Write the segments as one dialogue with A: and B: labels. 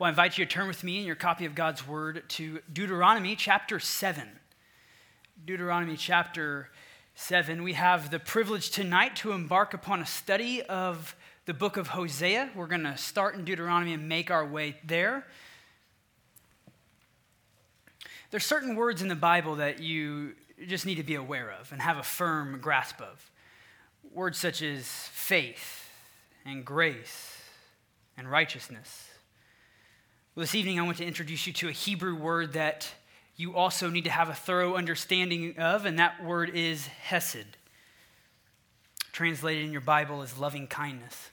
A: Well, I invite you to turn with me in your copy of God's Word to Deuteronomy chapter 7. Deuteronomy chapter 7. We have the privilege tonight to embark upon a study of the book of Hosea. We're going to start in Deuteronomy and make our way there. There's certain words in the Bible that you just need to be aware of and have a firm grasp of. Words such as faith and grace and righteousness well, this evening, I want to introduce you to a Hebrew word that you also need to have a thorough understanding of, and that word is hesed. Translated in your Bible as loving kindness.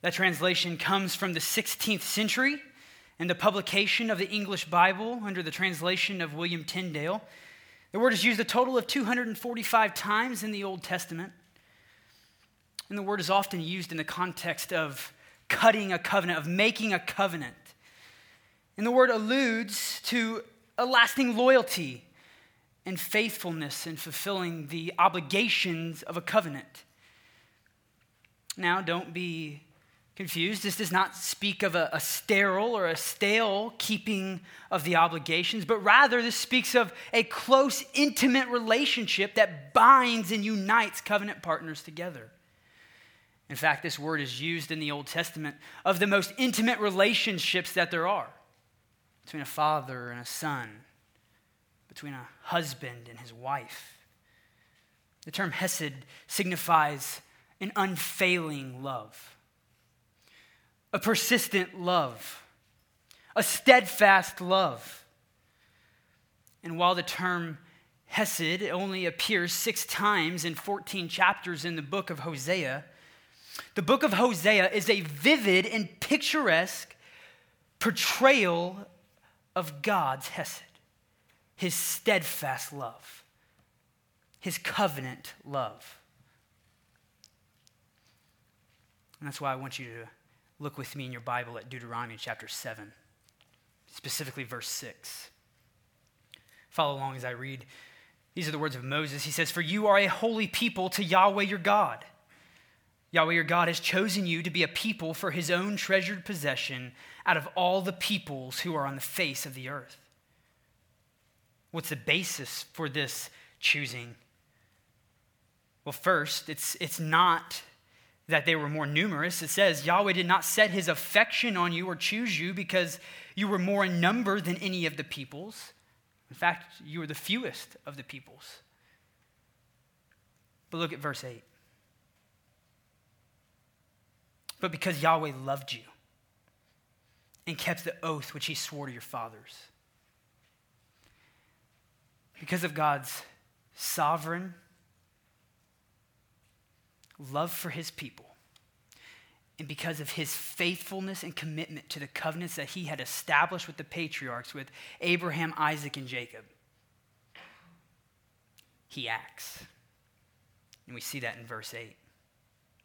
A: That translation comes from the 16th century and the publication of the English Bible under the translation of William Tyndale. The word is used a total of 245 times in the Old Testament. And the word is often used in the context of cutting a covenant, of making a covenant. And the word alludes to a lasting loyalty and faithfulness in fulfilling the obligations of a covenant. Now, don't be confused. This does not speak of a, a, sterile or a stale keeping of the obligations, but rather this speaks of a close, intimate relationship that binds and unites covenant partners together. In fact, this word is used in the Old Testament of the most intimate relationships that there are between a father and a son, between a husband and his wife. The term Hesed signifies an unfailing love, a persistent love, a steadfast love. And while the term Hesed only appears six times in 14 chapters in the book of Hosea, the book of Hosea is a vivid and picturesque portrayal of God's Hesed, his steadfast love, his covenant love. And that's why I want you to look with me in your Bible at Deuteronomy chapter 7, specifically verse 6. Follow along as I read. These are the words of Moses. He says, For you are a holy people to Yahweh your God. Yahweh your God has chosen you to be a people for his own treasured possession out of all the peoples who are on the face of the earth. What's the basis for this choosing? Well, first, it's, it's not that they were more numerous. It says, Yahweh did not set his affection on you or choose you because you were more in number than any of the peoples. In fact, you were the fewest of the peoples. But look at verse 8. But because Yahweh loved you and kept the oath which he swore to your fathers. Because of God's sovereign love for his people, and because of his faithfulness and commitment to the covenants that he had established with the patriarchs, with Abraham, Isaac, and Jacob, he acts. And we see that in verse 8.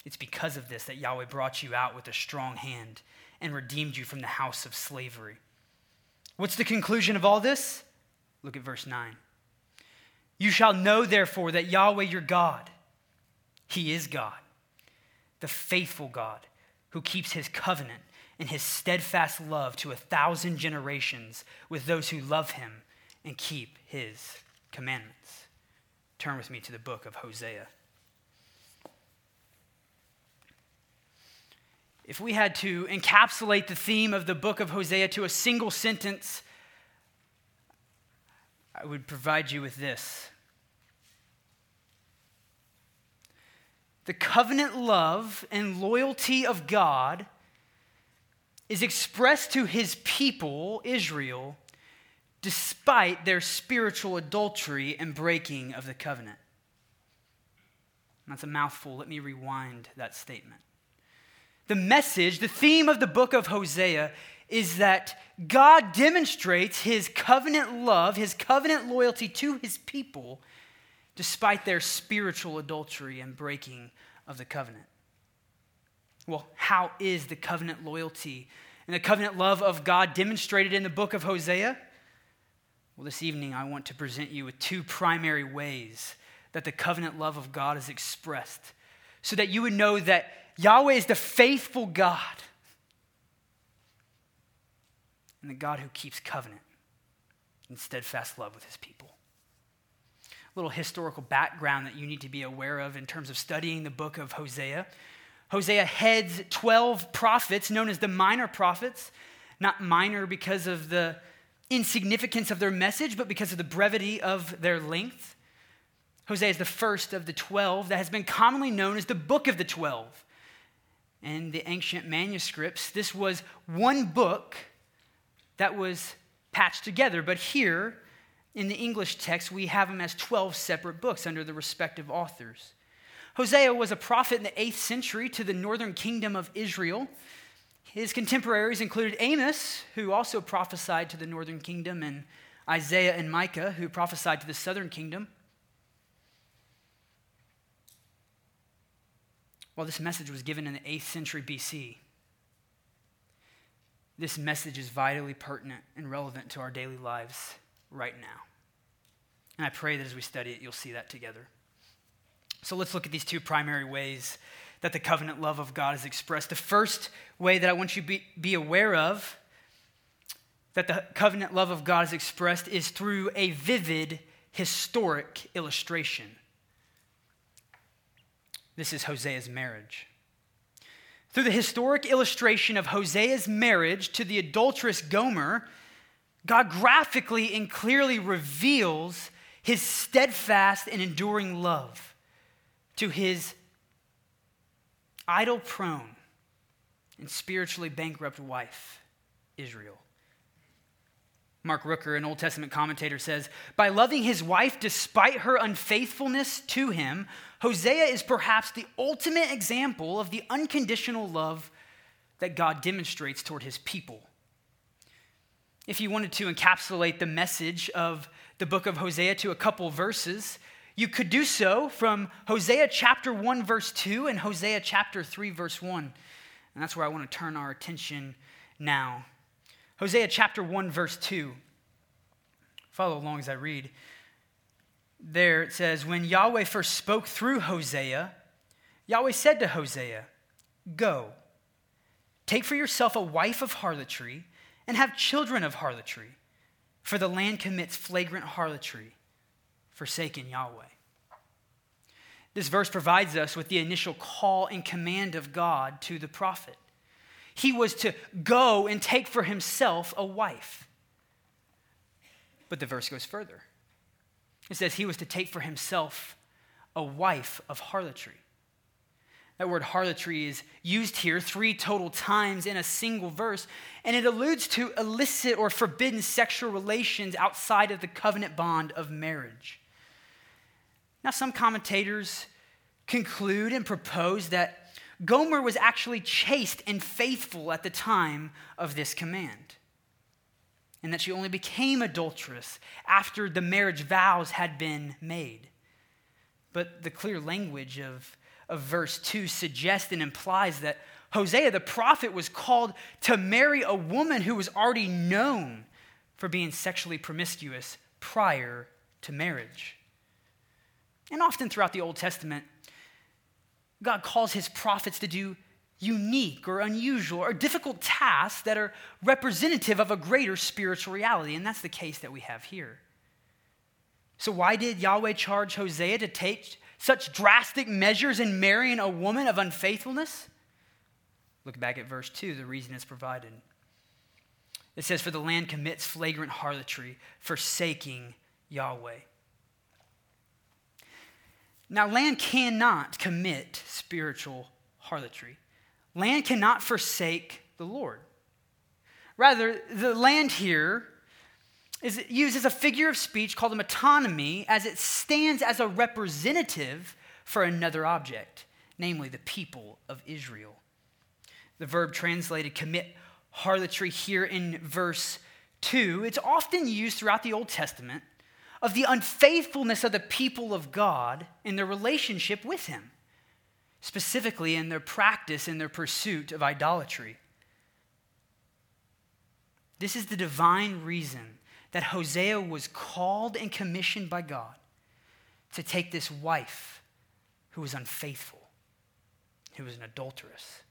A: It's because of this that Yahweh brought you out with a strong hand and redeemed you from the house of slavery. What's the conclusion of all this? Look at verse 9. You shall know, therefore, that Yahweh your God, He is God, the faithful God, who keeps His covenant and His steadfast love to a thousand generations with those who love Him and keep His commandments. Turn with me to the book of Hosea. If we had to encapsulate the theme of the book of Hosea to a single sentence, I would provide you with this. The covenant love and loyalty of God is expressed to his people, Israel, despite their spiritual adultery and breaking of the covenant. That's a mouthful. Let me rewind that statement. The message, the theme of the book of Hosea is that God demonstrates his covenant love, his covenant loyalty to his people, despite their spiritual adultery and breaking of the covenant. Well, how is the covenant loyalty and the covenant love of God demonstrated in the book of Hosea? Well, this evening I want to present you with two primary ways that the covenant love of God is expressed so that you would know that Yahweh is the faithful God. and the God who keeps covenant and steadfast love with his people. A little historical background that you need to be aware of in terms of studying the book of Hosea. Hosea heads 12 prophets known as the minor prophets, not minor because of the insignificance of their message, but because of the brevity of their length. Hosea is the first of the 12 that has been commonly known as the book of the 12. In the ancient manuscripts, this was one book that was patched together, but here in the English text, we have them as 12 separate books under the respective authors. Hosea was a prophet in the 8th century to the northern kingdom of Israel. His contemporaries included Amos, who also prophesied to the northern kingdom, and Isaiah and Micah, who prophesied to the southern kingdom. While this message was given in the 8th century BC, this message is vitally pertinent and relevant to our daily lives right now. And I pray that as we study it, you'll see that together. So let's look at these two primary ways that the covenant love of God is expressed. The first way that I want you to be, be aware of that the covenant love of God is expressed is through a vivid historic illustration. This is Hosea's marriage. Through the historic illustration of Hosea's marriage to the adulterous Gomer, God graphically and clearly reveals his steadfast and enduring love to his idol prone and spiritually bankrupt wife, Israel. Mark Rooker, an Old Testament commentator, says By loving his wife despite her unfaithfulness to him, Hosea is perhaps the ultimate example of the unconditional love that God demonstrates toward his people. If you wanted to encapsulate the message of the book of Hosea to a couple verses, you could do so from Hosea chapter 1, verse 2, and Hosea chapter 3, verse 1. And that's where I want to turn our attention now. Hosea chapter 1, verse 2. Follow along as I read. There it says, When Yahweh first spoke through Hosea, Yahweh said to Hosea, Go, take for yourself a wife of harlotry, and have children of harlotry, for the land commits flagrant harlotry forsaken Yahweh. This verse provides us with the initial call and command of God to the prophet. He was to go and take for himself a wife. But the verse goes further. It says he was to take for himself a wife of harlotry. That word harlotry is used here three total times in a single verse, and it alludes to illicit or forbidden sexual relations outside of the covenant bond of marriage. Now, some commentators conclude and propose that Gomer was actually chaste and faithful at the time of this command, and that she only became adulterous after the marriage vows had been made. But the clear language of, of verse 2 suggests and implies that Hosea the prophet was called to marry a woman who was already known for being sexually promiscuous prior to marriage. And often throughout the Old Testament, God calls his prophets to do unique or unusual or difficult tasks that are representative of a greater spiritual reality. And that's the case that we have here. So, why did Yahweh charge Hosea to take such drastic measures in marrying a woman of unfaithfulness? Look back at verse 2, the reason is provided. It says, For the land commits flagrant harlotry, forsaking Yahweh. Now, land cannot commit spiritual harlotry. Land cannot forsake the Lord. Rather, the land here is used as a figure of speech called a metonymy as it stands as a representative for another object, namely the people of Israel. The verb translated commit harlotry here in verse 2, it's often used throughout the Old Testament of the unfaithfulness of the people of God in their relationship with Him, specifically in their practice in their pursuit of idolatry. This is the divine reason that Hosea was called and commissioned by God to take this wife who was unfaithful, who was an adulteress.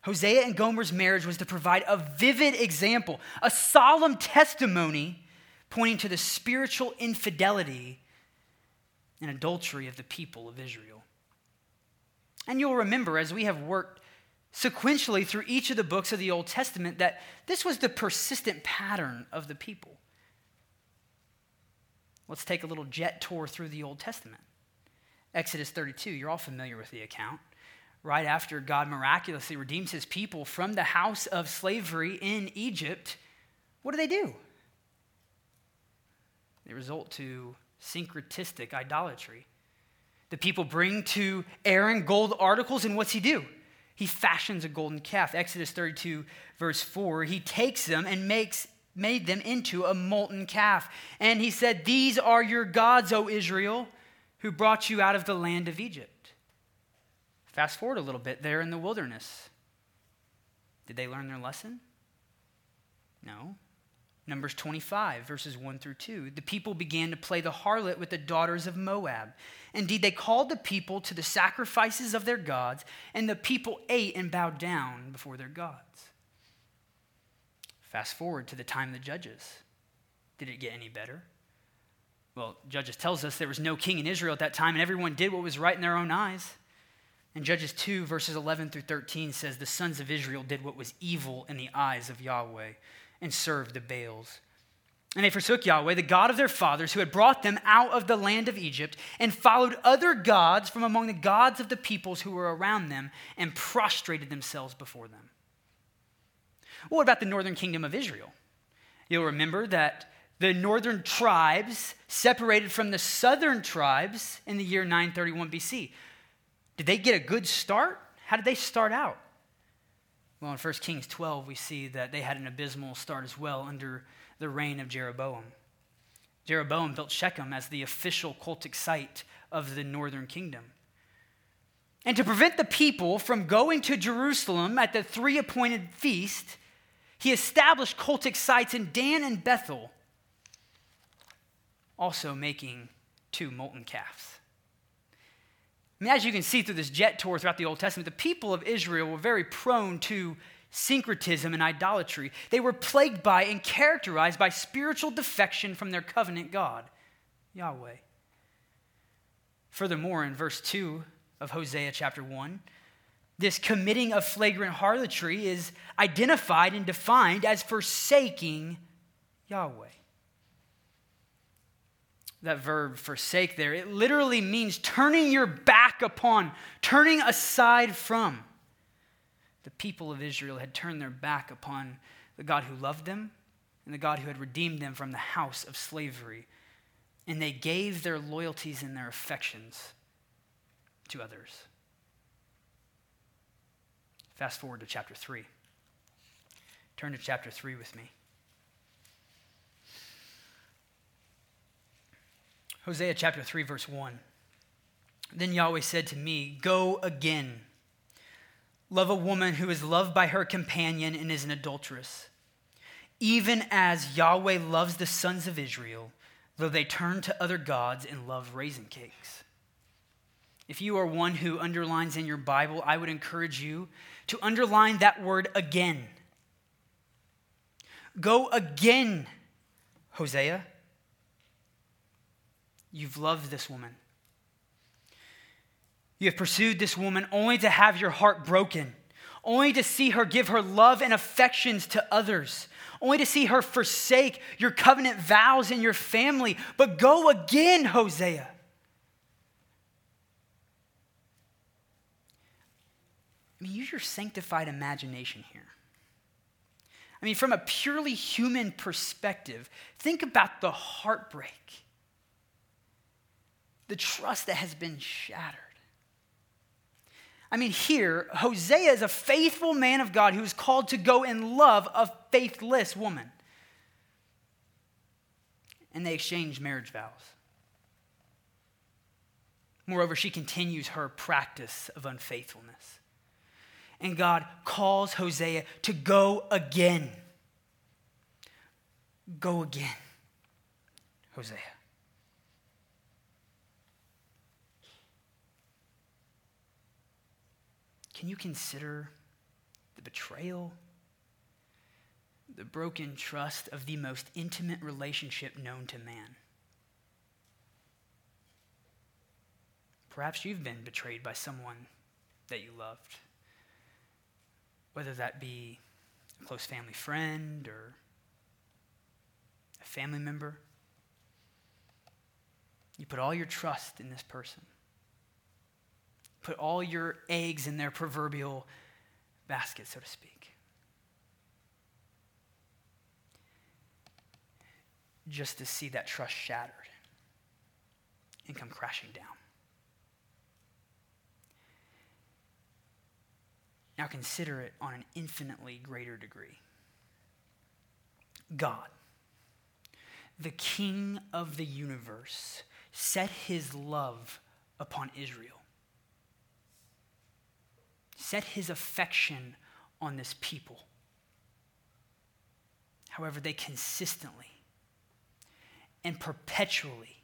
A: Hosea and Gomer's marriage was to provide a vivid example, a solemn testimony pointing to the spiritual infidelity and adultery of the people of Israel. And you'll remember as we have worked sequentially through each of the books of the Old Testament that this was the persistent pattern of the people. Let's take a little jet tour through the Old Testament. Exodus 32, you're all familiar with the account. Right after God miraculously redeems his people from the house of slavery in Egypt, what do they do? They result to syncretistic idolatry. The people bring to Aaron gold articles, and what's he do? He fashions a golden calf. Exodus 32, verse 4. He takes them and makes made them into a molten calf. And he said, These are your gods, O Israel, who brought you out of the land of Egypt. Fast forward a little bit there in the wilderness. Did they learn their lesson? No. Numbers 25, verses 1 through 2. The people began to play the harlot with the daughters of Moab. Indeed, they called the people to the sacrifices of their gods, and the people ate and bowed down before their gods. Fast forward to the time of the judges. Did it get any better? Well, Judges tells us there was no king in Israel at that time, and everyone did what was right in their own eyes. And Judges 2, verses 11 through 13 says, The sons of Israel did what was evil in the eyes of Yahweh and served the Baals. And they forsook Yahweh, the God of their fathers, who had brought them out of the land of Egypt, and followed other gods from among the gods of the peoples who were around them, and prostrated themselves before them. Well, what about the northern kingdom of Israel? You'll remember that the northern tribes separated from the southern tribes in the year 931 BC. Did they get a good start? How did they start out? Well, in 1 Kings 12, we see that they had an abysmal start as well under the reign of Jeroboam. Jeroboam built Shechem as the official cultic site of the northern kingdom. And to prevent the people from going to Jerusalem at the three appointed feast, he established cultic sites in Dan and Bethel, also making two molten calves. I mean, as you can see through this jet tour throughout the Old Testament, the people of Israel were very prone to syncretism and idolatry. They were plagued by and characterized by spiritual defection from their covenant God, Yahweh. Furthermore, in verse 2 of Hosea chapter 1, this committing of flagrant harlotry is identified and defined as forsaking Yahweh. That verb forsake there, it literally means turning your back upon, turning aside from. The people of Israel had turned their back upon the God who loved them and the God who had redeemed them from the house of slavery. And they gave their loyalties and their affections to others. Fast forward to chapter 3. Turn to chapter 3 with me. Hosea chapter 3, verse 1. Then Yahweh said to me, Go again. Love a woman who is loved by her companion and is an adulteress. Even as Yahweh loves the sons of Israel, though they turn to other gods and love raisin cakes. If you are one who underlines in your Bible, I would encourage you to underline that word again. Go again, Hosea. You've loved this woman. You have pursued this woman only to have your heart broken, only to see her give her love and affections to others, only to see her forsake your covenant vows and your family. But go again, Hosea. I mean, use your sanctified imagination here. I mean, from a purely human perspective, think about the heartbreak, the trust that has been shattered. I mean, here, Hosea is a faithful man of God who is called to go and love a faithless woman. And they exchange marriage vows. Moreover, she continues her practice of unfaithfulness and God calls Hosea to go again. Go again, Hosea. Can you consider the betrayal, the broken trust of the most intimate relationship known to man. Perhaps you've been betrayed by someone that you loved, whether that be a close family friend or a family member. You put all your trust in this person, put all your eggs in their proverbial basket, so to speak. Just to see that trust shattered and come crashing down. Now consider it on an infinitely greater degree. God, the King of the universe, set his love upon Israel, set his affection on this people. However, they consistently and perpetually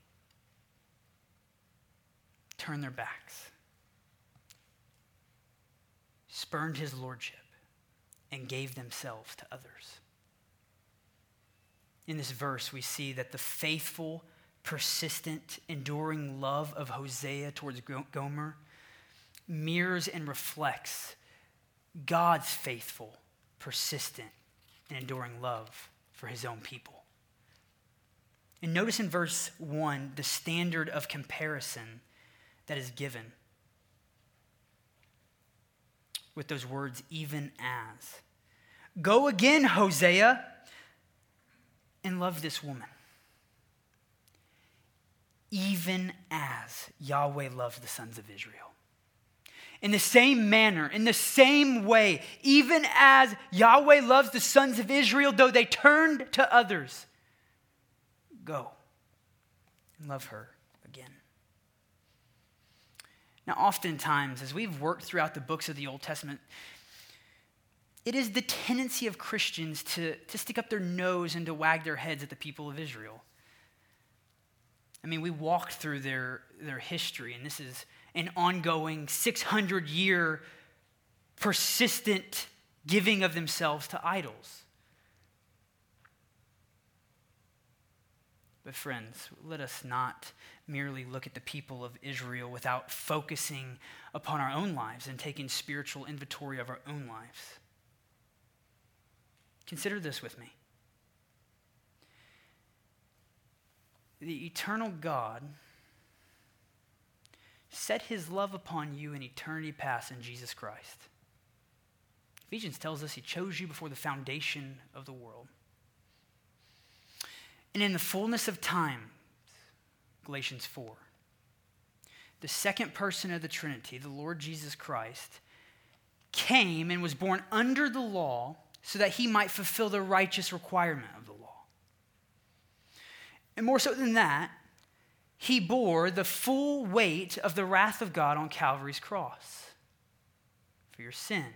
A: turn their backs spurned his lordship, and gave themselves to others. In this verse, we see that the faithful, persistent, enduring love of Hosea towards Gomer mirrors and reflects God's faithful, persistent, and enduring love for his own people. And notice in verse 1 the standard of comparison that is given with those words, even as. Go again, Hosea, and love this woman. Even as Yahweh loved the sons of Israel. In the same manner, in the same way, even as Yahweh loves the sons of Israel, though they turned to others, go and love her again. Now, oftentimes, as we've worked throughout the books of the Old Testament, it is the tendency of Christians to, to stick up their nose and to wag their heads at the people of Israel. I mean, we walked through their, their history, and this is an ongoing 600 year persistent giving of themselves to idols. But, friends, let us not merely look at the people of Israel without focusing upon our own lives and taking spiritual inventory of our own lives. Consider this with me. The eternal God set his love upon you in eternity past in Jesus Christ. Ephesians tells us he chose you before the foundation of the world. And in the fullness of time, Galatians 4, the second person of the Trinity, the Lord Jesus Christ, came and was born under the law so that he might fulfill the righteous requirement of. And more so than that, he bore the full weight of the wrath of God on Calvary's cross for your sin,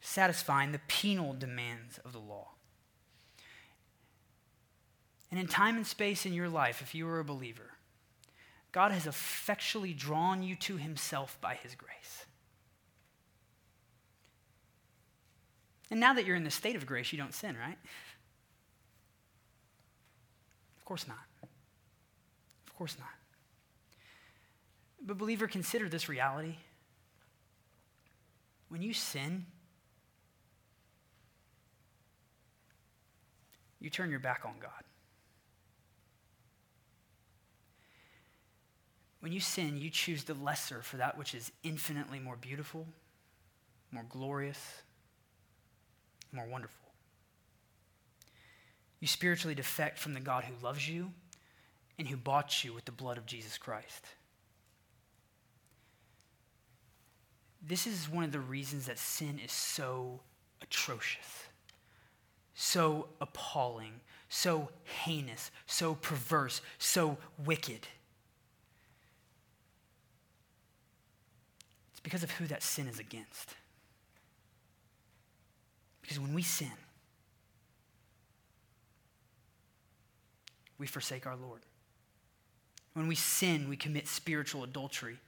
A: satisfying the penal demands of the law. And in time and space in your life, if you are a believer, God has effectually drawn you to himself by his grace. And now that you're in the state of grace, you don't sin, right? Of course not. Of course not. But, believer, consider this reality. When you sin, you turn your back on God. When you sin, you choose the lesser for that which is infinitely more beautiful, more glorious, more wonderful. You spiritually defect from the God who loves you and who bought you with the blood of Jesus Christ. This is one of the reasons that sin is so atrocious, so appalling, so heinous, so perverse, so wicked. It's because of who that sin is against. Because when we sin, we forsake our Lord. When we sin, we commit spiritual adultery.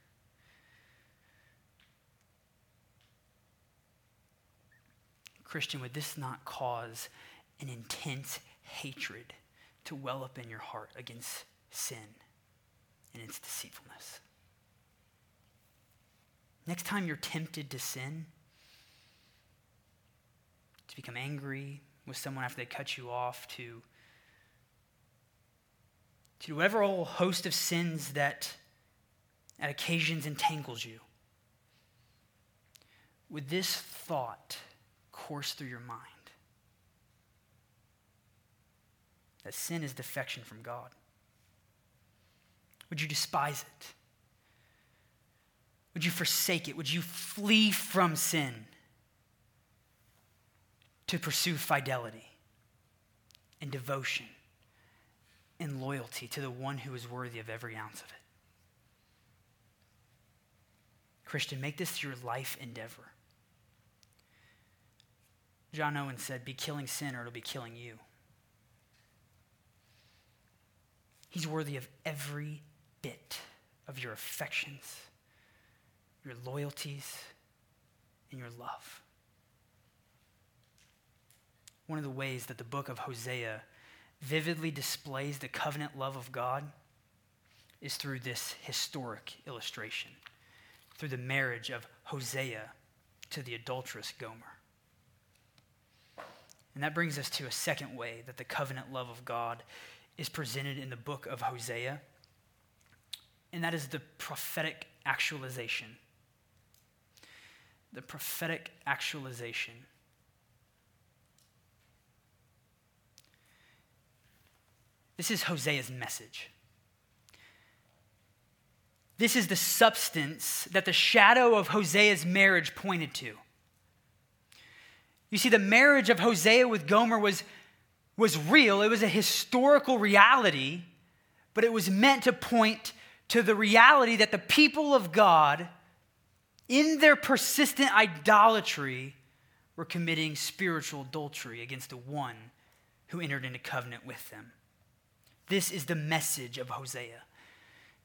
A: Christian, would this not cause an intense hatred to well up in your heart against sin and its deceitfulness? Next time you're tempted to sin, to become angry with someone after they cut you off, to, to whatever whole host of sins that at occasions entangles you, would this thought course through your mind? That sin is defection from God. Would you despise it? Would you forsake it? Would you flee from sin to pursue fidelity and devotion and loyalty to the one who is worthy of every ounce of it? Christian, make this your life endeavor. John Owen said, Be killing sin or it'll be killing you. He's worthy of every bit of your affections your loyalties, and your love. One of the ways that the book of Hosea vividly displays the covenant love of God is through this historic illustration, through the marriage of Hosea to the adulterous Gomer. And that brings us to a second way that the covenant love of God is presented in the book of Hosea, and that is the prophetic actualization the prophetic actualization. This is Hosea's message. This is the substance that the shadow of Hosea's marriage pointed to. You see, the marriage of Hosea with Gomer was, was real, it was a historical reality, but it was meant to point to the reality that the people of God in their persistent idolatry, were committing spiritual adultery against the one who entered into covenant with them. This is the message of Hosea.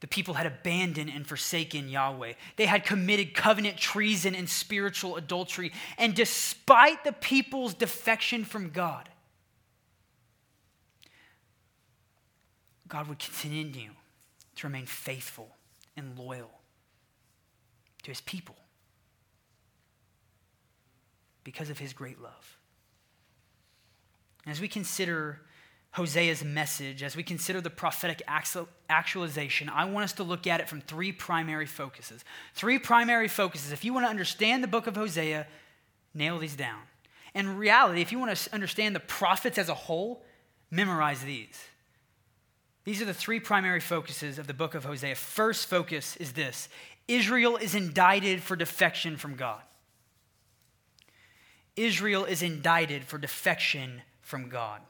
A: The people had abandoned and forsaken Yahweh. They had committed covenant treason and spiritual adultery. And despite the people's defection from God, God would continue to remain faithful and loyal to his people because of his great love. As we consider Hosea's message, as we consider the prophetic actualization, I want us to look at it from three primary focuses. Three primary focuses. If you want to understand the book of Hosea, nail these down. In reality, if you want to understand the prophets as a whole, memorize these. These are the three primary focuses of the book of Hosea. First focus is this Israel is indicted for defection from God. Israel is indicted for defection from God.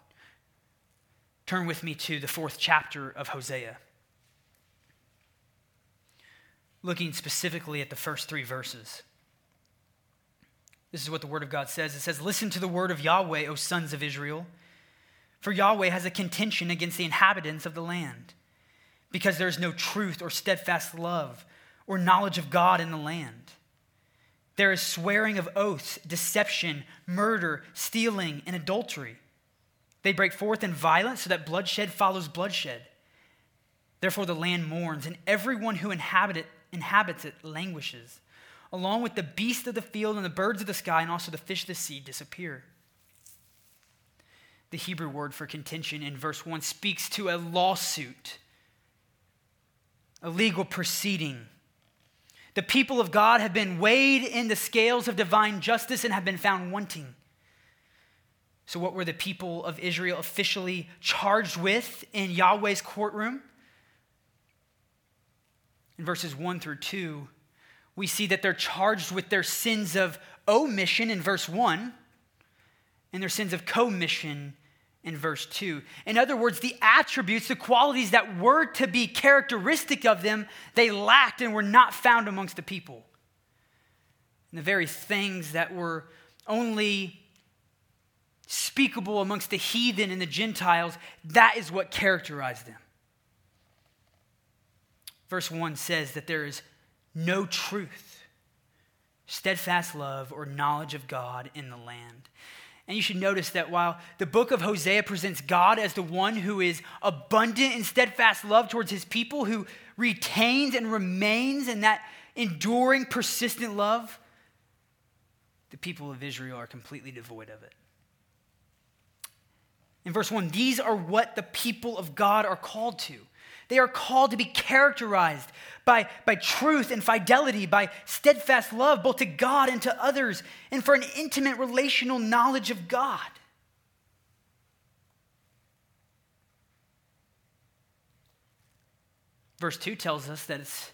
A: Turn with me to the fourth chapter of Hosea. Looking specifically at the first three verses. This is what the Word of God says. It says, Listen to the word of Yahweh, O sons of Israel, for Yahweh has a contention against the inhabitants of the land, because there is no truth or steadfast love or knowledge of God in the land. There is swearing of oaths, deception, murder, stealing, and adultery. They break forth in violence so that bloodshed follows bloodshed. Therefore, the land mourns, and everyone who inhabit it, inhabits it languishes. Along with the beasts of the field and the birds of the sky, and also the fish of the sea, disappear. The Hebrew word for contention in verse 1 speaks to a lawsuit, a legal proceeding the people of God have been weighed in the scales of divine justice and have been found wanting. So, what were the people of Israel officially charged with in Yahweh's courtroom? In verses 1 through 2, we see that they're charged with their sins of omission in verse 1 and their sins of commission in verse 2. In other words, the attributes, the qualities that were to be characteristic of them, they lacked and were not found amongst the people. And the very things that were only speakable amongst the heathen and the Gentiles, that is what characterized them. Verse 1 says that there is no truth, steadfast love, or knowledge of God in the land. And you should notice that while the book of Hosea presents God as the one who is abundant in steadfast love towards his people, who retains and remains in that enduring, persistent love, the people of Israel are completely devoid of it. In verse 1, these are what the people of God are called to. They are called to be characterized by, by truth and fidelity, by steadfast love, both to God and to others, and for an intimate relational knowledge of God. Verse 2 tells us that it's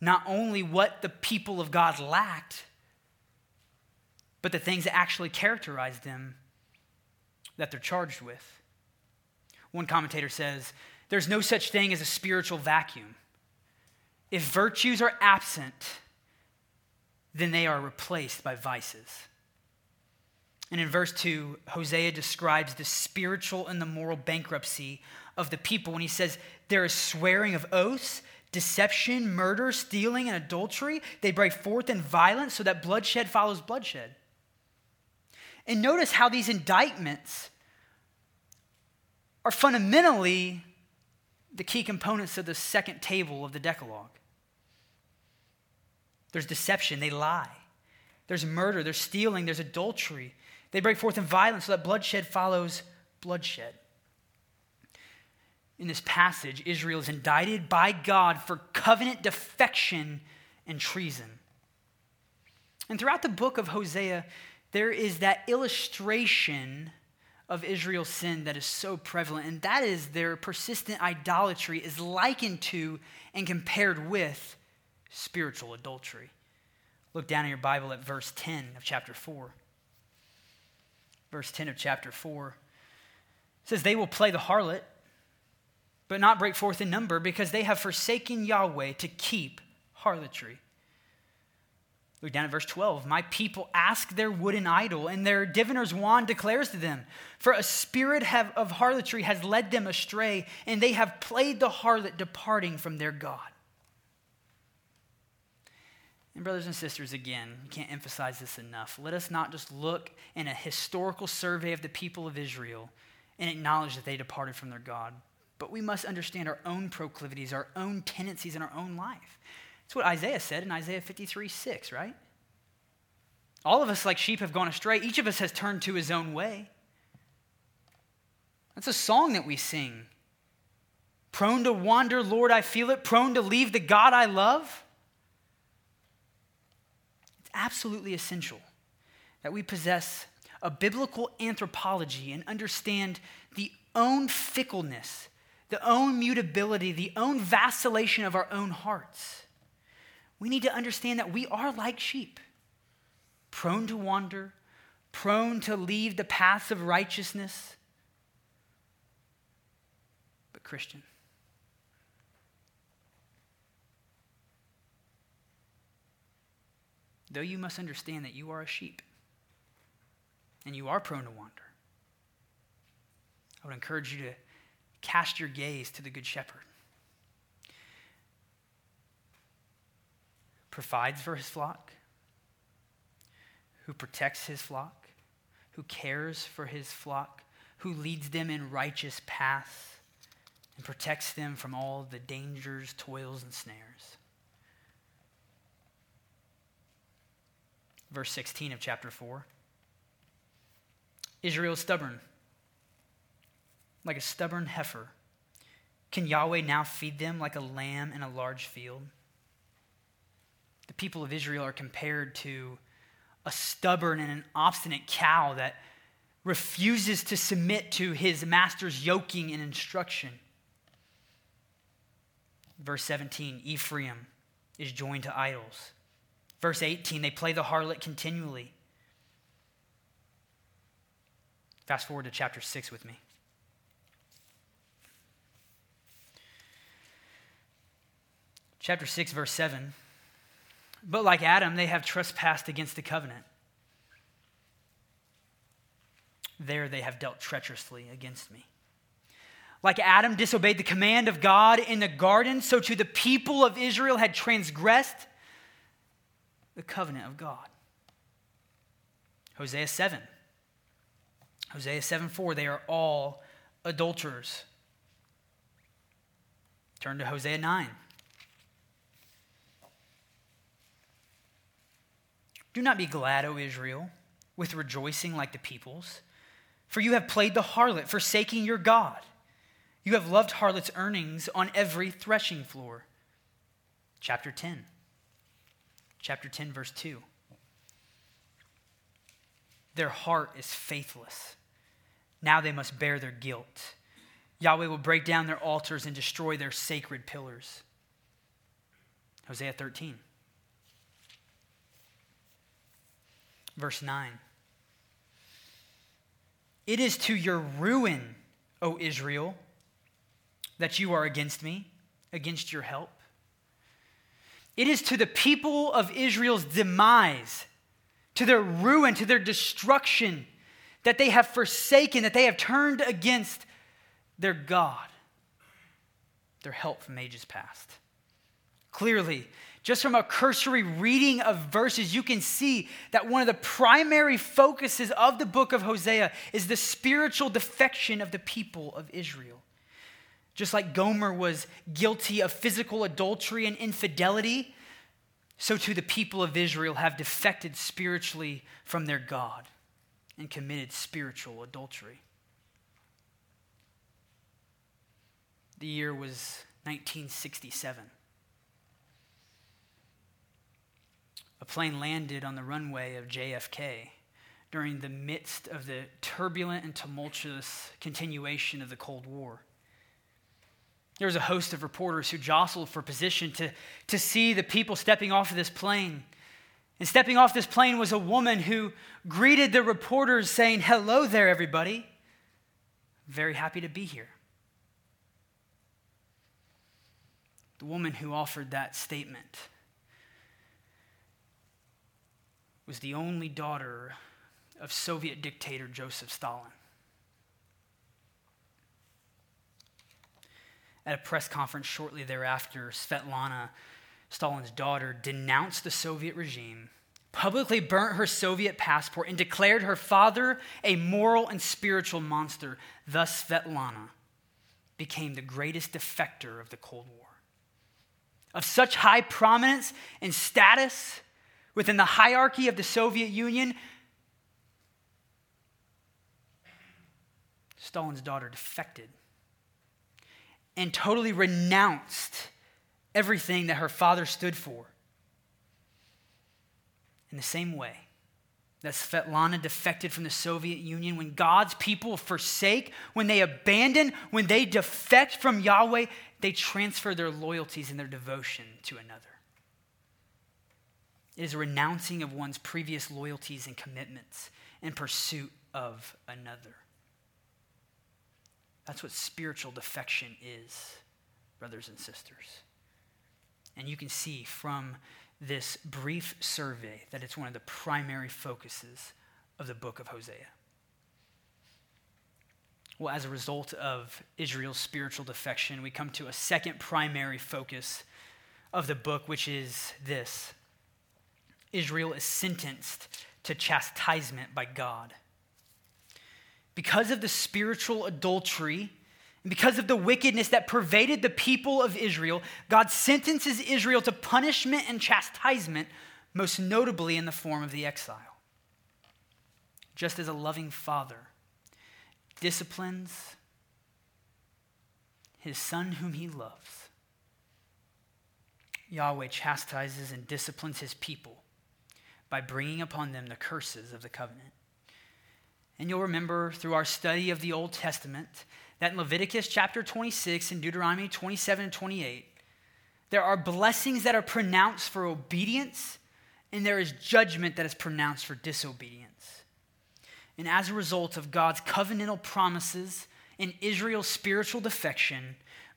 A: not only what the people of God lacked, but the things that actually characterized them that they're charged with. One commentator says, There's no such thing as a spiritual vacuum. If virtues are absent, then they are replaced by vices. And in verse 2, Hosea describes the spiritual and the moral bankruptcy of the people when he says, There is swearing of oaths, deception, murder, stealing, and adultery. They break forth in violence so that bloodshed follows bloodshed. And notice how these indictments are fundamentally the key components of the second table of the Decalogue. There's deception, they lie. There's murder, there's stealing, there's adultery. They break forth in violence so that bloodshed follows bloodshed. In this passage, Israel is indicted by God for covenant defection and treason. And throughout the book of Hosea, there is that illustration of Israel's sin that is so prevalent, and that is their persistent idolatry is likened to and compared with spiritual adultery. Look down in your Bible at verse 10 of chapter 4. Verse 10 of chapter 4 says, They will play the harlot, but not break forth in number, because they have forsaken Yahweh to keep harlotry. Look down at verse 12. My people ask their wooden idol, and their diviner's wand declares to them, For a spirit have, of harlotry has led them astray, and they have played the harlot, departing from their God. And, brothers and sisters, again, you can't emphasize this enough. Let us not just look in a historical survey of the people of Israel and acknowledge that they departed from their God, but we must understand our own proclivities, our own tendencies in our own life. That's what Isaiah said in Isaiah 53 6, right? All of us, like sheep, have gone astray. Each of us has turned to his own way. That's a song that we sing. Prone to wander, Lord, I feel it. Prone to leave the God I love. It's absolutely essential that we possess a biblical anthropology and understand the own fickleness, the own mutability, the own vacillation of our own hearts we need to understand that we are like sheep, prone to wander, prone to leave the paths of righteousness. But, Christian, though you must understand that you are a sheep and you are prone to wander, I would encourage you to cast your gaze to the Good Shepherd. Provides for his flock, who protects his flock, who cares for his flock, who leads them in righteous paths and protects them from all the dangers, toils, and snares. Verse 16 of chapter 4 Israel is stubborn, like a stubborn heifer. Can Yahweh now feed them like a lamb in a large field? The people of Israel are compared to a stubborn and an obstinate cow that refuses to submit to his master's yoking and instruction. Verse 17 Ephraim is joined to idols. Verse 18 they play the harlot continually. Fast forward to chapter 6 with me. Chapter 6, verse 7 but like Adam, they have trespassed against the covenant. There they have dealt treacherously against me. Like Adam disobeyed the command of God in the garden, so too the people of Israel had transgressed the covenant of God. Hosea 7. Hosea 7 4, they are all adulterers. Turn to Hosea 9. Do not be glad, O Israel, with rejoicing like the peoples, for you have played the harlot, forsaking your God. You have loved harlot's earnings on every threshing floor. Chapter 10. Chapter 10, verse 2. Their heart is faithless. Now they must bear their guilt. Yahweh will break down their altars and destroy their sacred pillars. Hosea 13. Verse 9. It is to your ruin, O Israel, that you are against me, against your help. It is to the people of Israel's demise, to their ruin, to their destruction, that they have forsaken, that they have turned against their God, their help from ages past. Clearly, just from a cursory reading of verses, you can see that one of the primary focuses of the book of Hosea is the spiritual defection of the people of Israel. Just like Gomer was guilty of physical adultery and infidelity, so too the people of Israel have defected spiritually from their God and committed spiritual adultery. The year was 1967. A plane landed on the runway of JFK during the midst of the turbulent and tumultuous continuation of the Cold War. There was a host of reporters who jostled for position to, to see the people stepping off of this plane. And stepping off this plane was a woman who greeted the reporters saying, Hello there, everybody. Very happy to be here. The woman who offered that statement was the only daughter of Soviet dictator Joseph Stalin. At a press conference shortly thereafter, Svetlana, Stalin's daughter, denounced the Soviet regime, publicly burnt her Soviet passport, and declared her father a moral and spiritual monster. Thus, Svetlana became the greatest defector of the Cold War. Of such high prominence and status within the hierarchy of the Soviet Union, Stalin's daughter defected and totally renounced everything that her father stood for. In the same way that Svetlana defected from the Soviet Union, when God's people forsake, when they abandon, when they defect from Yahweh, they transfer their loyalties and their devotion to another. It is a renouncing of one's previous loyalties and commitments in pursuit of another. That's what spiritual defection is, brothers and sisters. And you can see from this brief survey that it's one of the primary focuses of the book of Hosea. Well, as a result of Israel's spiritual defection, we come to a second primary focus of the book, which is this Israel is sentenced to chastisement by God because of the spiritual adultery and because of the wickedness that pervaded the people of Israel, God sentences Israel to punishment and chastisement, most notably in the form of the exile. Just as a loving father disciplines his son whom he loves, Yahweh chastises and disciplines his people by bringing upon them the curses of the covenant. And you'll remember through our study of the Old Testament that in Leviticus chapter 26 and Deuteronomy 27 and 28, there are blessings that are pronounced for obedience, and there is judgment that is pronounced for disobedience. And as a result of God's covenantal promises and Israel's spiritual defection,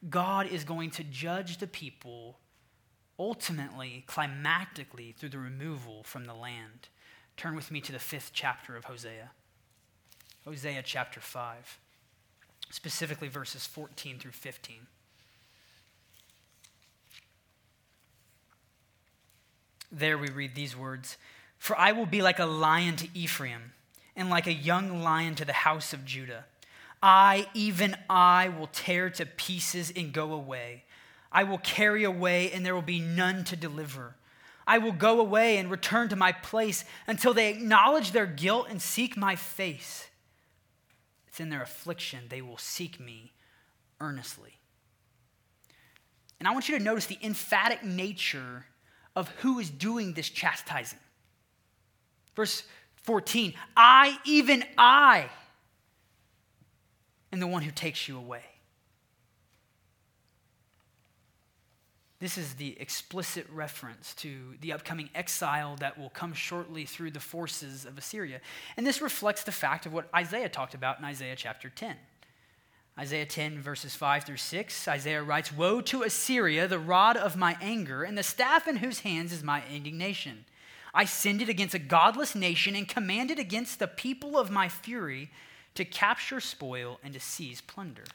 A: God is going to judge the people ultimately, climactically, through the removal from the land. Turn with me to the fifth chapter of Hosea. Hosea chapter 5, specifically verses 14 through 15. There we read these words For I will be like a lion to Ephraim, and like a young lion to the house of Judah. I, even I, will tear to pieces and go away. I will carry away, and there will be none to deliver. I will go away and return to my place until they acknowledge their guilt and seek my face. It's in their affliction they will seek me earnestly. And I want you to notice the emphatic nature of who is doing this chastising. Verse 14 I, even I, am the one who takes you away. This is the explicit reference to the upcoming exile that will come shortly through the forces of Assyria. And this reflects the fact of what Isaiah talked about in Isaiah chapter 10. Isaiah 10, verses 5 through 6, Isaiah writes Woe to Assyria, the rod of my anger, and the staff in whose hands is my indignation. I send it against a godless nation and command it against the people of my fury to capture spoil and to seize plunder.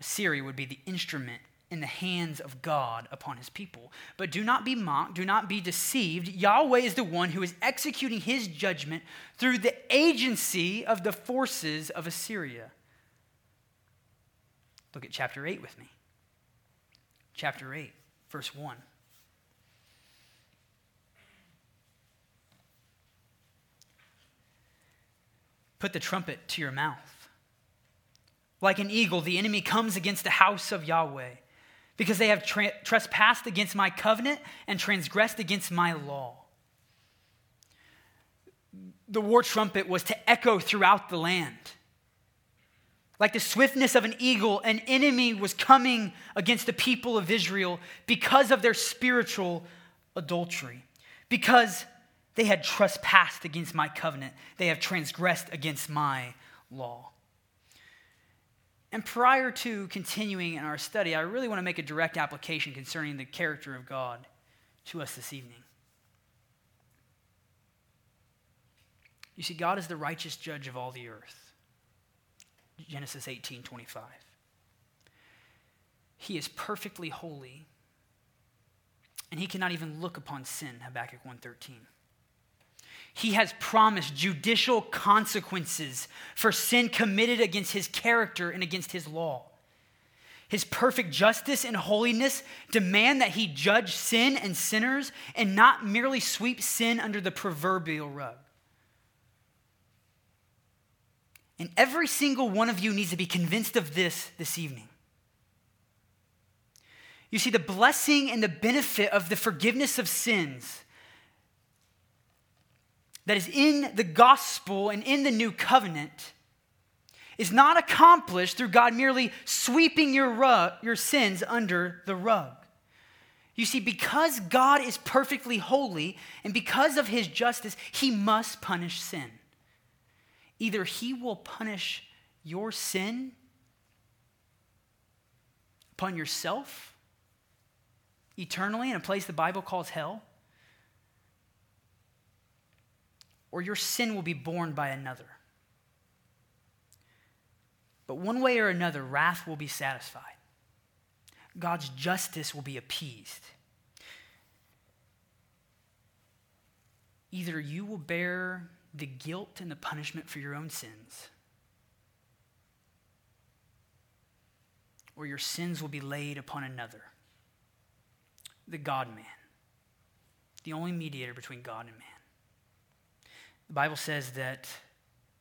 A: Assyria would be the instrument in the hands of God upon his people. But do not be mocked, do not be deceived. Yahweh is the one who is executing his judgment through the agency of the forces of Assyria. Look at chapter 8 with me. Chapter 8, verse 1. Put the trumpet to your mouth. Like an eagle, the enemy comes against the house of Yahweh because they have tra- trespassed against my covenant and transgressed against my law. The war trumpet was to echo throughout the land. Like the swiftness of an eagle, an enemy was coming against the people of Israel because of their spiritual adultery, because they had trespassed against my covenant. They have transgressed against my law. And prior to continuing in our study, I really want to make a direct application concerning the character of God to us this evening. You see, God is the righteous judge of all the earth. Genesis 18 25. He is perfectly holy, and he cannot even look upon sin, Habakkuk 113 he has promised judicial consequences for sin committed against his character and against his law. His perfect justice and holiness demand that he judge sin and sinners and not merely sweep sin under the proverbial rug. And every single one of you needs to be convinced of this this evening. You see, the blessing and the benefit of the forgiveness of sins that is in the gospel and in the new covenant is not accomplished through God merely sweeping your, rug, your sins under the rug. You see, because God is perfectly holy and because of his justice, he must punish sin. Either he will punish your sin upon yourself eternally in a place the Bible calls hell or your sin will be borne by another. But one way or another, wrath will be satisfied. God's justice will be appeased. Either you will bear the guilt and the punishment for your own sins, or your sins will be laid upon another, the God man, the only mediator between God and man. The Bible says that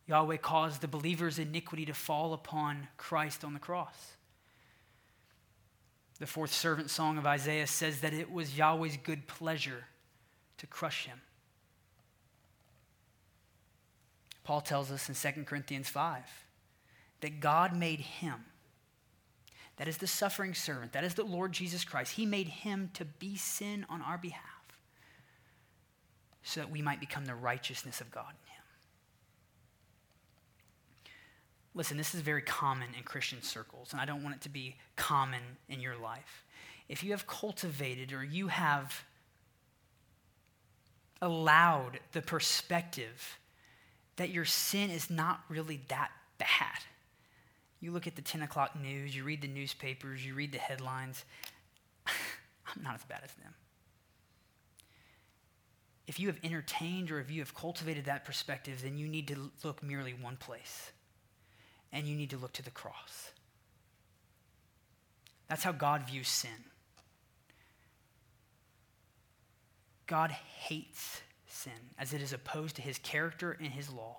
A: Yahweh caused the believer's iniquity to fall upon Christ on the cross. The fourth servant song of Isaiah says that it was Yahweh's good pleasure to crush him. Paul tells us in 2 Corinthians 5 that God made him, that is the suffering servant, that is the Lord Jesus Christ, he made him to be sin on our behalf so that we might become the righteousness of God in him. Listen, this is very common in Christian circles, and I don't want it to be common in your life. If you have cultivated or you have allowed the perspective that your sin is not really that bad, you look at the 10 o'clock news, you read the newspapers, you read the headlines. I'm not as bad as them. If you have entertained or if you have cultivated that perspective, then you need to look merely one place, and you need to look to the cross. That's how God views sin. God hates sin as it is opposed to his character and his law.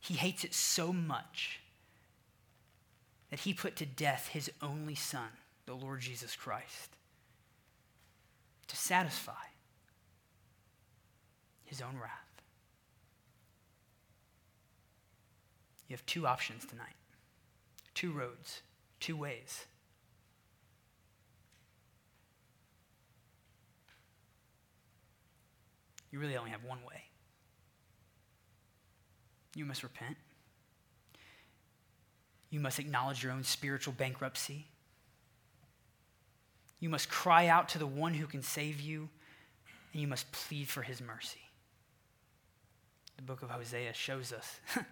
A: He hates it so much that he put to death his only son, the Lord Jesus Christ, to satisfy his own wrath. You have two options tonight, two roads, two ways. You really only have one way. You must repent. You must acknowledge your own spiritual bankruptcy. You must cry out to the one who can save you, and you must plead for his mercy. The book of Hosea shows us that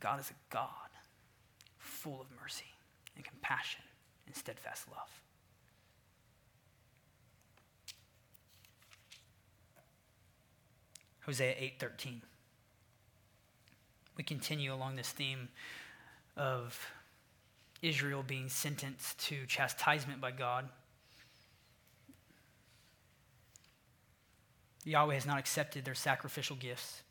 A: God is a God full of mercy and compassion and steadfast love. Hosea 8:13. We continue along this theme of Israel being sentenced to chastisement by God. Yahweh has not accepted their sacrificial gifts,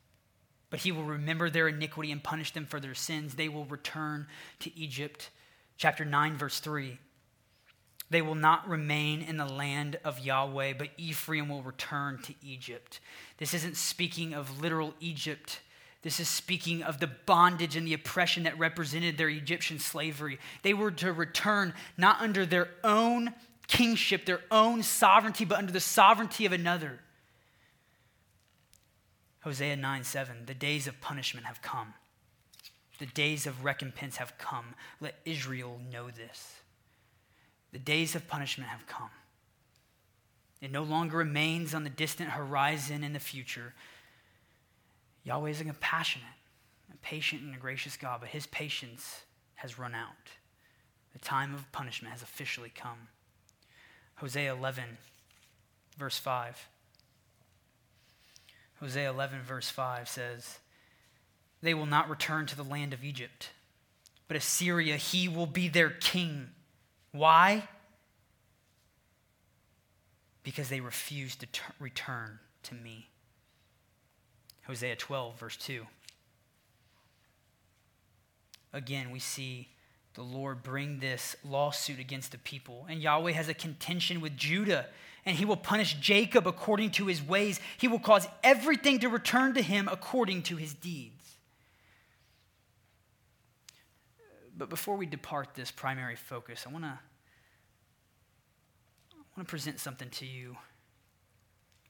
A: but he will remember their iniquity and punish them for their sins. They will return to Egypt. Chapter 9, verse 3. They will not remain in the land of Yahweh, but Ephraim will return to Egypt. This isn't speaking of literal Egypt. This is speaking of the bondage and the oppression that represented their Egyptian slavery. They were to return not under their own kingship, their own sovereignty, but under the sovereignty of another. Hosea 9 7, the days of punishment have come. The days of recompense have come. Let Israel know this. The days of punishment have come. It no longer remains on the distant horizon in the future. Yahweh is a compassionate, a patient, and a gracious God, but his patience has run out. The time of punishment has officially come. Hosea 11, verse 5. Hosea 11, verse 5 says, They will not return to the land of Egypt, but Assyria, he will be their king. Why? Because they refuse to t- return to me. Hosea 12, verse 2. Again, we see the Lord bring this lawsuit against the people. And Yahweh has a contention with Judah, and he will punish Jacob according to his ways. He will cause everything to return to him according to his deeds. But before we depart this primary focus, I want to I want to present something to you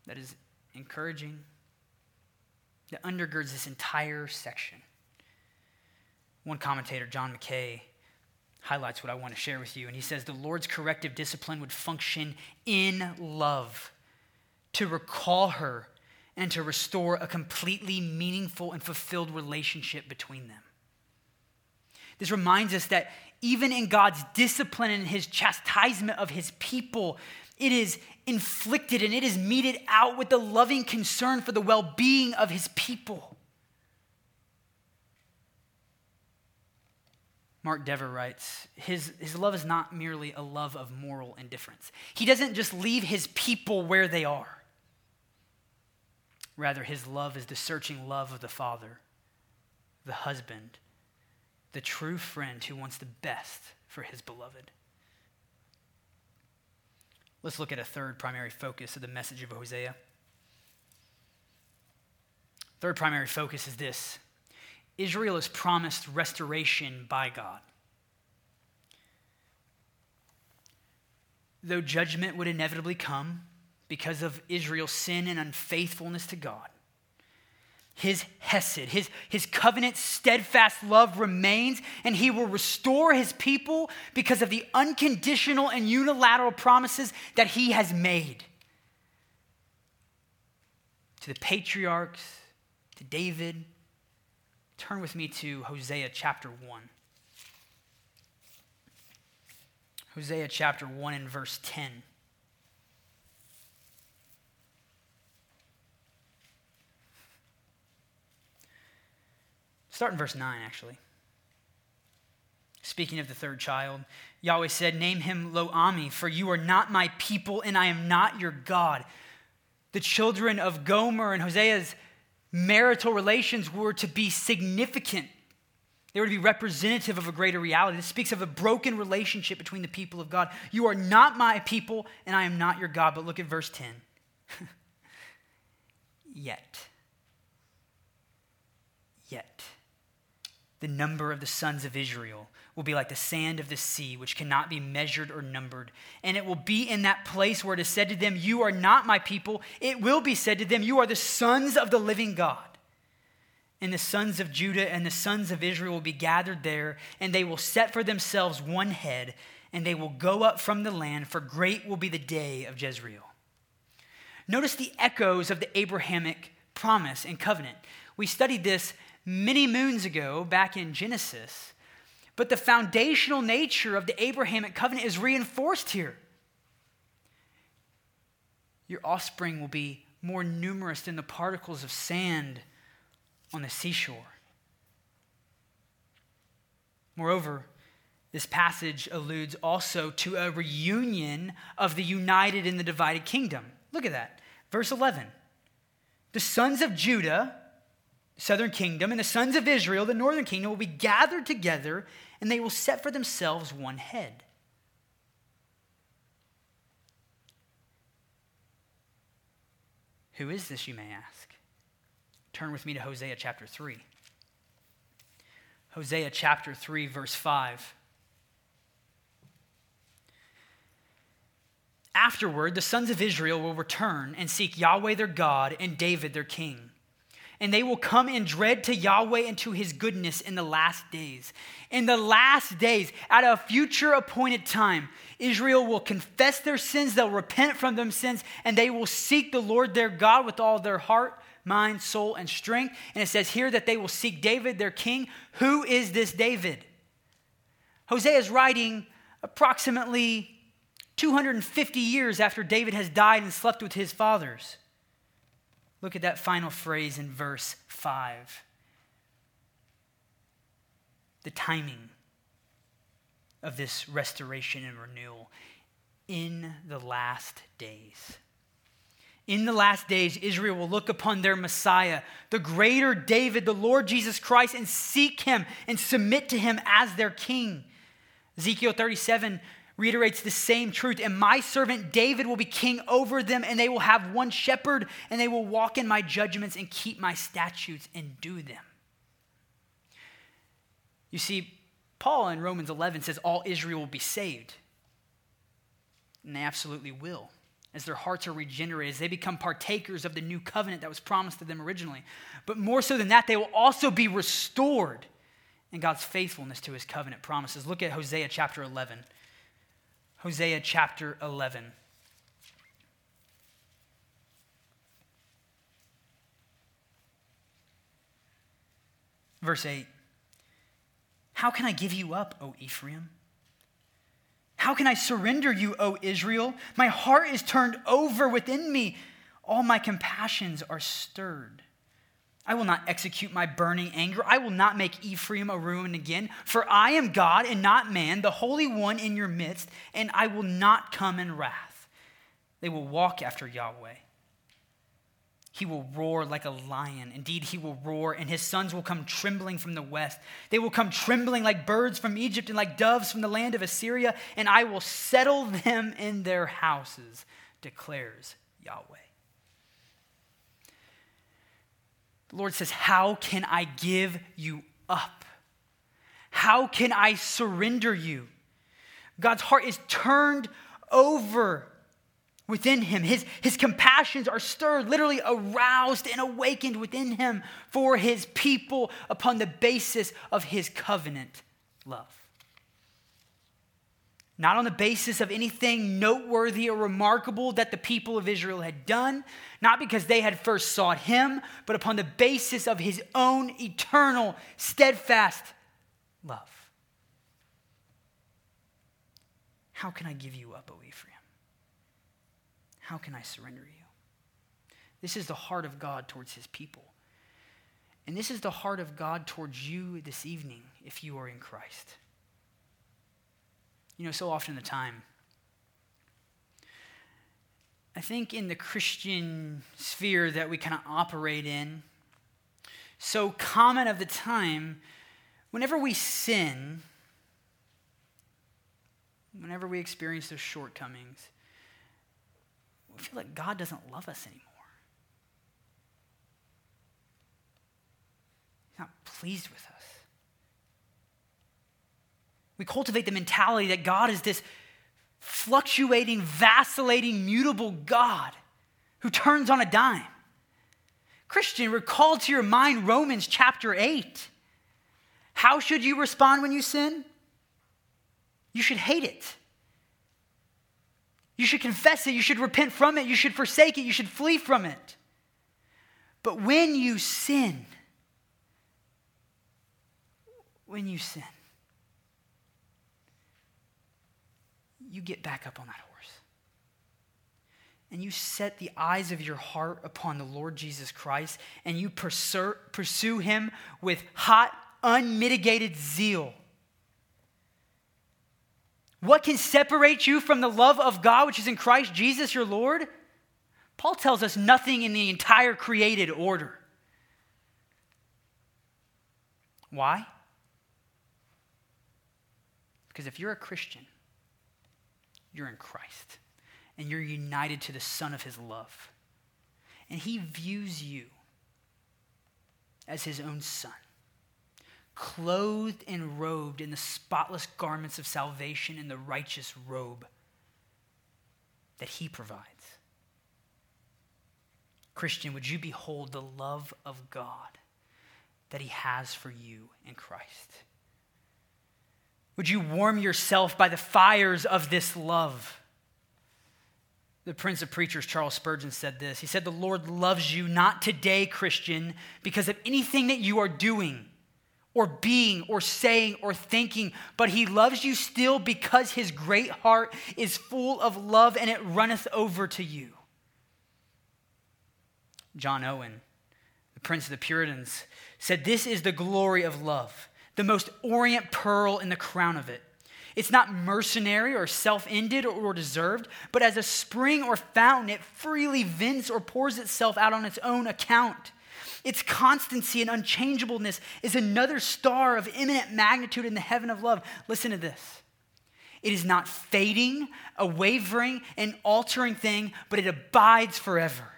A: that is encouraging, that undergirds this entire section. One commentator, John Mackay, highlights what I want to share with you, and he says the Lord's corrective discipline would function in love to recall her and to restore a completely meaningful and fulfilled relationship between them. This reminds us that even in God's discipline and his chastisement of his people, it is inflicted and it is meted out with the loving concern for the well being of his people. Mark Dever writes, his, his love is not merely a love of moral indifference. He doesn't just leave his people where they are. Rather, his love is the searching love of the Father, the husband, the true friend who wants the best for his beloved. Let's look at a third primary focus of the message of Hosea. Third primary focus is this Israel is promised restoration by God. Though judgment would inevitably come because of Israel's sin and unfaithfulness to God, his hesed, his, his covenant steadfast love remains, and he will restore his people because of the unconditional and unilateral promises that he has made. To the patriarchs, to David, turn with me to Hosea chapter 1. Hosea chapter 1 and verse 10. Start in verse 9, actually. Speaking of the third child, Yahweh said, Name him Lo Ami, for you are not my people, and I am not your God. The children of Gomer and Hosea's marital relations were to be significant. They were to be representative of a greater reality. This speaks of a broken relationship between the people of God. You are not my people, and I am not your God. But look at verse 10. Yet. Yet. The number of the sons of Israel will be like the sand of the sea, which cannot be measured or numbered. And it will be in that place where it is said to them, You are not my people. It will be said to them, You are the sons of the living God. And the sons of Judah and the sons of Israel will be gathered there, and they will set for themselves one head, and they will go up from the land, for great will be the day of Jezreel. Notice the echoes of the Abrahamic promise and covenant. We studied this many moons ago back in Genesis. But the foundational nature of the Abrahamic covenant is reinforced here. Your offspring will be more numerous than the particles of sand on the seashore. Moreover, this passage alludes also to a reunion of the united and the divided kingdom. Look at that. Verse 11. The sons of Judah southern kingdom and the sons of Israel, the northern kingdom, will be gathered together and they will set for themselves one head. Who is this, you may ask? Turn with me to Hosea chapter 3. Hosea chapter 3, verse 5. Afterward, the sons of Israel will return and seek Yahweh their God and David their king and they will come in dread to Yahweh and to his goodness in the last days. In the last days, at a future appointed time, Israel will confess their sins, they'll repent from them sins, and they will seek the Lord their God with all their heart, mind, soul, and strength. And it says here that they will seek David, their king. Who is this David? Hosea is writing approximately 250 years after David has died and slept with his fathers. Look at that final phrase in verse 5. The timing of this restoration and renewal in the last days. In the last days, Israel will look upon their Messiah, the greater David, the Lord Jesus Christ, and seek him and submit to him as their king. Ezekiel 37 reiterates the same truth. And my servant David will be king over them, and they will have one shepherd, and they will walk in my judgments and keep my statutes and do them. You see, Paul in Romans 11 says all Israel will be saved. And they absolutely will. As their hearts are regenerated, as they become partakers of the new covenant that was promised to them originally. But more so than that, they will also be restored in God's faithfulness to his covenant promises. Look at Hosea chapter 11. Hosea chapter 11. Verse 8 How can I give you up, O Ephraim? How can I surrender you, O Israel? My heart is turned over within me. All my compassions are stirred. I will not execute my burning anger. I will not make Ephraim a ruin again. For I am God and not man, the Holy One in your midst, and I will not come in wrath. They will walk after Yahweh. He will roar like a lion. Indeed, he will roar, and his sons will come trembling from the west. They will come trembling like birds from Egypt and like doves from the land of Assyria, and I will settle them in their houses, declares Yahweh. The Lord says, How can I give you up? How can I surrender you? God's heart is turned over within him. His, his compassions are stirred, literally aroused and awakened within him for his people upon the basis of his covenant love not on the basis of anything noteworthy or remarkable that the people of Israel had done, not because they had first sought him, but upon the basis of his own eternal, steadfast love. How can I give you up, O Ephraim? How can I surrender you? This is the heart of God towards his people. And this is the heart of God towards you this evening if you are in Christ. You know, so often the time, I think in the Christian sphere that we kind of operate in, so common of the time, whenever we sin, whenever we experience those shortcomings, we feel like God doesn't love us anymore. He's not pleased with us. We cultivate the mentality that God is this fluctuating, vacillating, mutable God who turns on a dime. Christian, recall to your mind Romans chapter 8. How should you respond when you sin? You should hate it. You should confess it. You should repent from it. You should forsake it. You should flee from it. But when you sin, when you sin, you get back up on that horse. And you set the eyes of your heart upon the Lord Jesus Christ and you pursue, him with hot, unmitigated zeal. What can separate you from the love of God, which is in Christ Jesus your Lord? Paul tells us nothing in the entire created order. Why? Because if you're a Christian, you're in Christ and you're united to the Son of His love. And He views you as His own Son, clothed and robed in the spotless garments of salvation in the righteous robe that He provides. Christian, would you behold the love of God that He has for you in Christ? Would you warm yourself by the fires of this love? The Prince of Preachers, Charles Spurgeon, said this. He said, The Lord loves you not today, Christian, because of anything that you are doing or being or saying or thinking, but he loves you still because his great heart is full of love and it runneth over to you. John Owen, the Prince of the Puritans, said, This is the glory of love the most orient pearl in the crown of it. It's not mercenary or self ended or deserved, but as a spring or fountain, it freely vents or pours itself out on its own account. Its constancy and unchangeableness is another star of eminent magnitude in the heaven of love. Listen to this. It is not fading, a wavering, an altering thing, but it abides forever.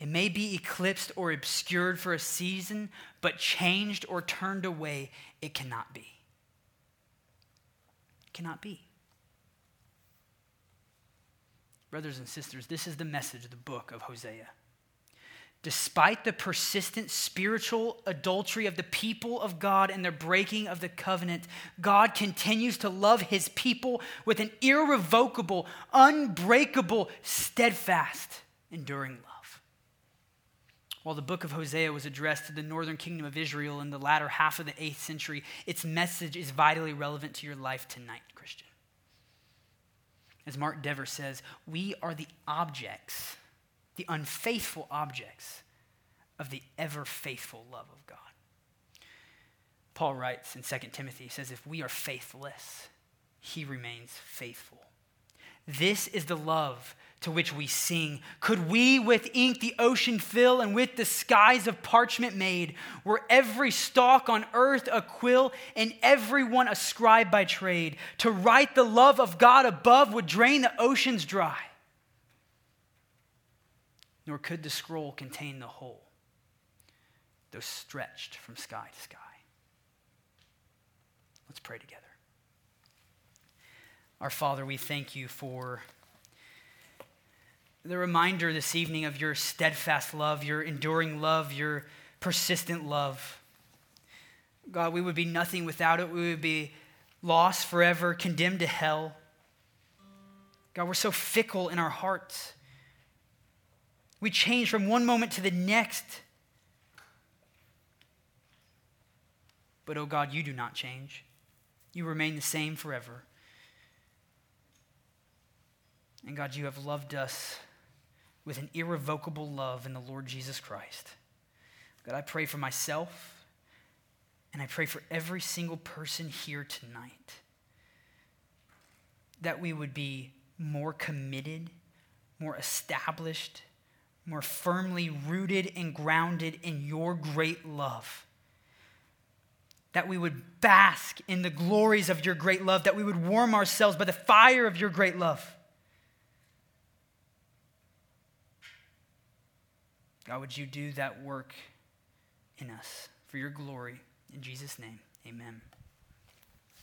A: It may be eclipsed or obscured for a season, but changed or turned away, it cannot be. It cannot be. Brothers and sisters, this is the message of the book of Hosea. Despite the persistent spiritual adultery of the people of God and their breaking of the covenant, God continues to love his people with an irrevocable, unbreakable, steadfast, enduring love. While the book of Hosea was addressed to the northern kingdom of Israel in the latter half of the 8th century, its message is vitally relevant to your life tonight, Christian. As Mark Dever says, we are the objects, the unfaithful objects of the ever faithful love of God. Paul writes in 2 Timothy, he says, If we are faithless, he remains faithful. This is the love to which we sing? Could we with ink the ocean fill and with the skies of parchment made? Were every stalk on earth a quill and every one a scribe by trade? To write the love of God above would drain the oceans dry. Nor could the scroll contain the whole, though stretched from sky to sky. Let's pray together. Our Father, we thank you for the reminder this evening of your steadfast love, your enduring love, your persistent love. God, we would be nothing without it. We would be lost forever, condemned to hell. God, we're so fickle in our hearts. We change from one moment to the next. But, oh God, you do not change. You remain the same forever. And God, you have loved us with an irrevocable love in the Lord Jesus Christ. God, I pray for myself, and I pray for every single person here tonight that we would be more committed, more established, more firmly rooted and grounded in your great love. That we would bask in the glories of your great love, that we would warm ourselves by the fire of your great love. God, would you do that work in us for your glory? In Jesus' name, amen.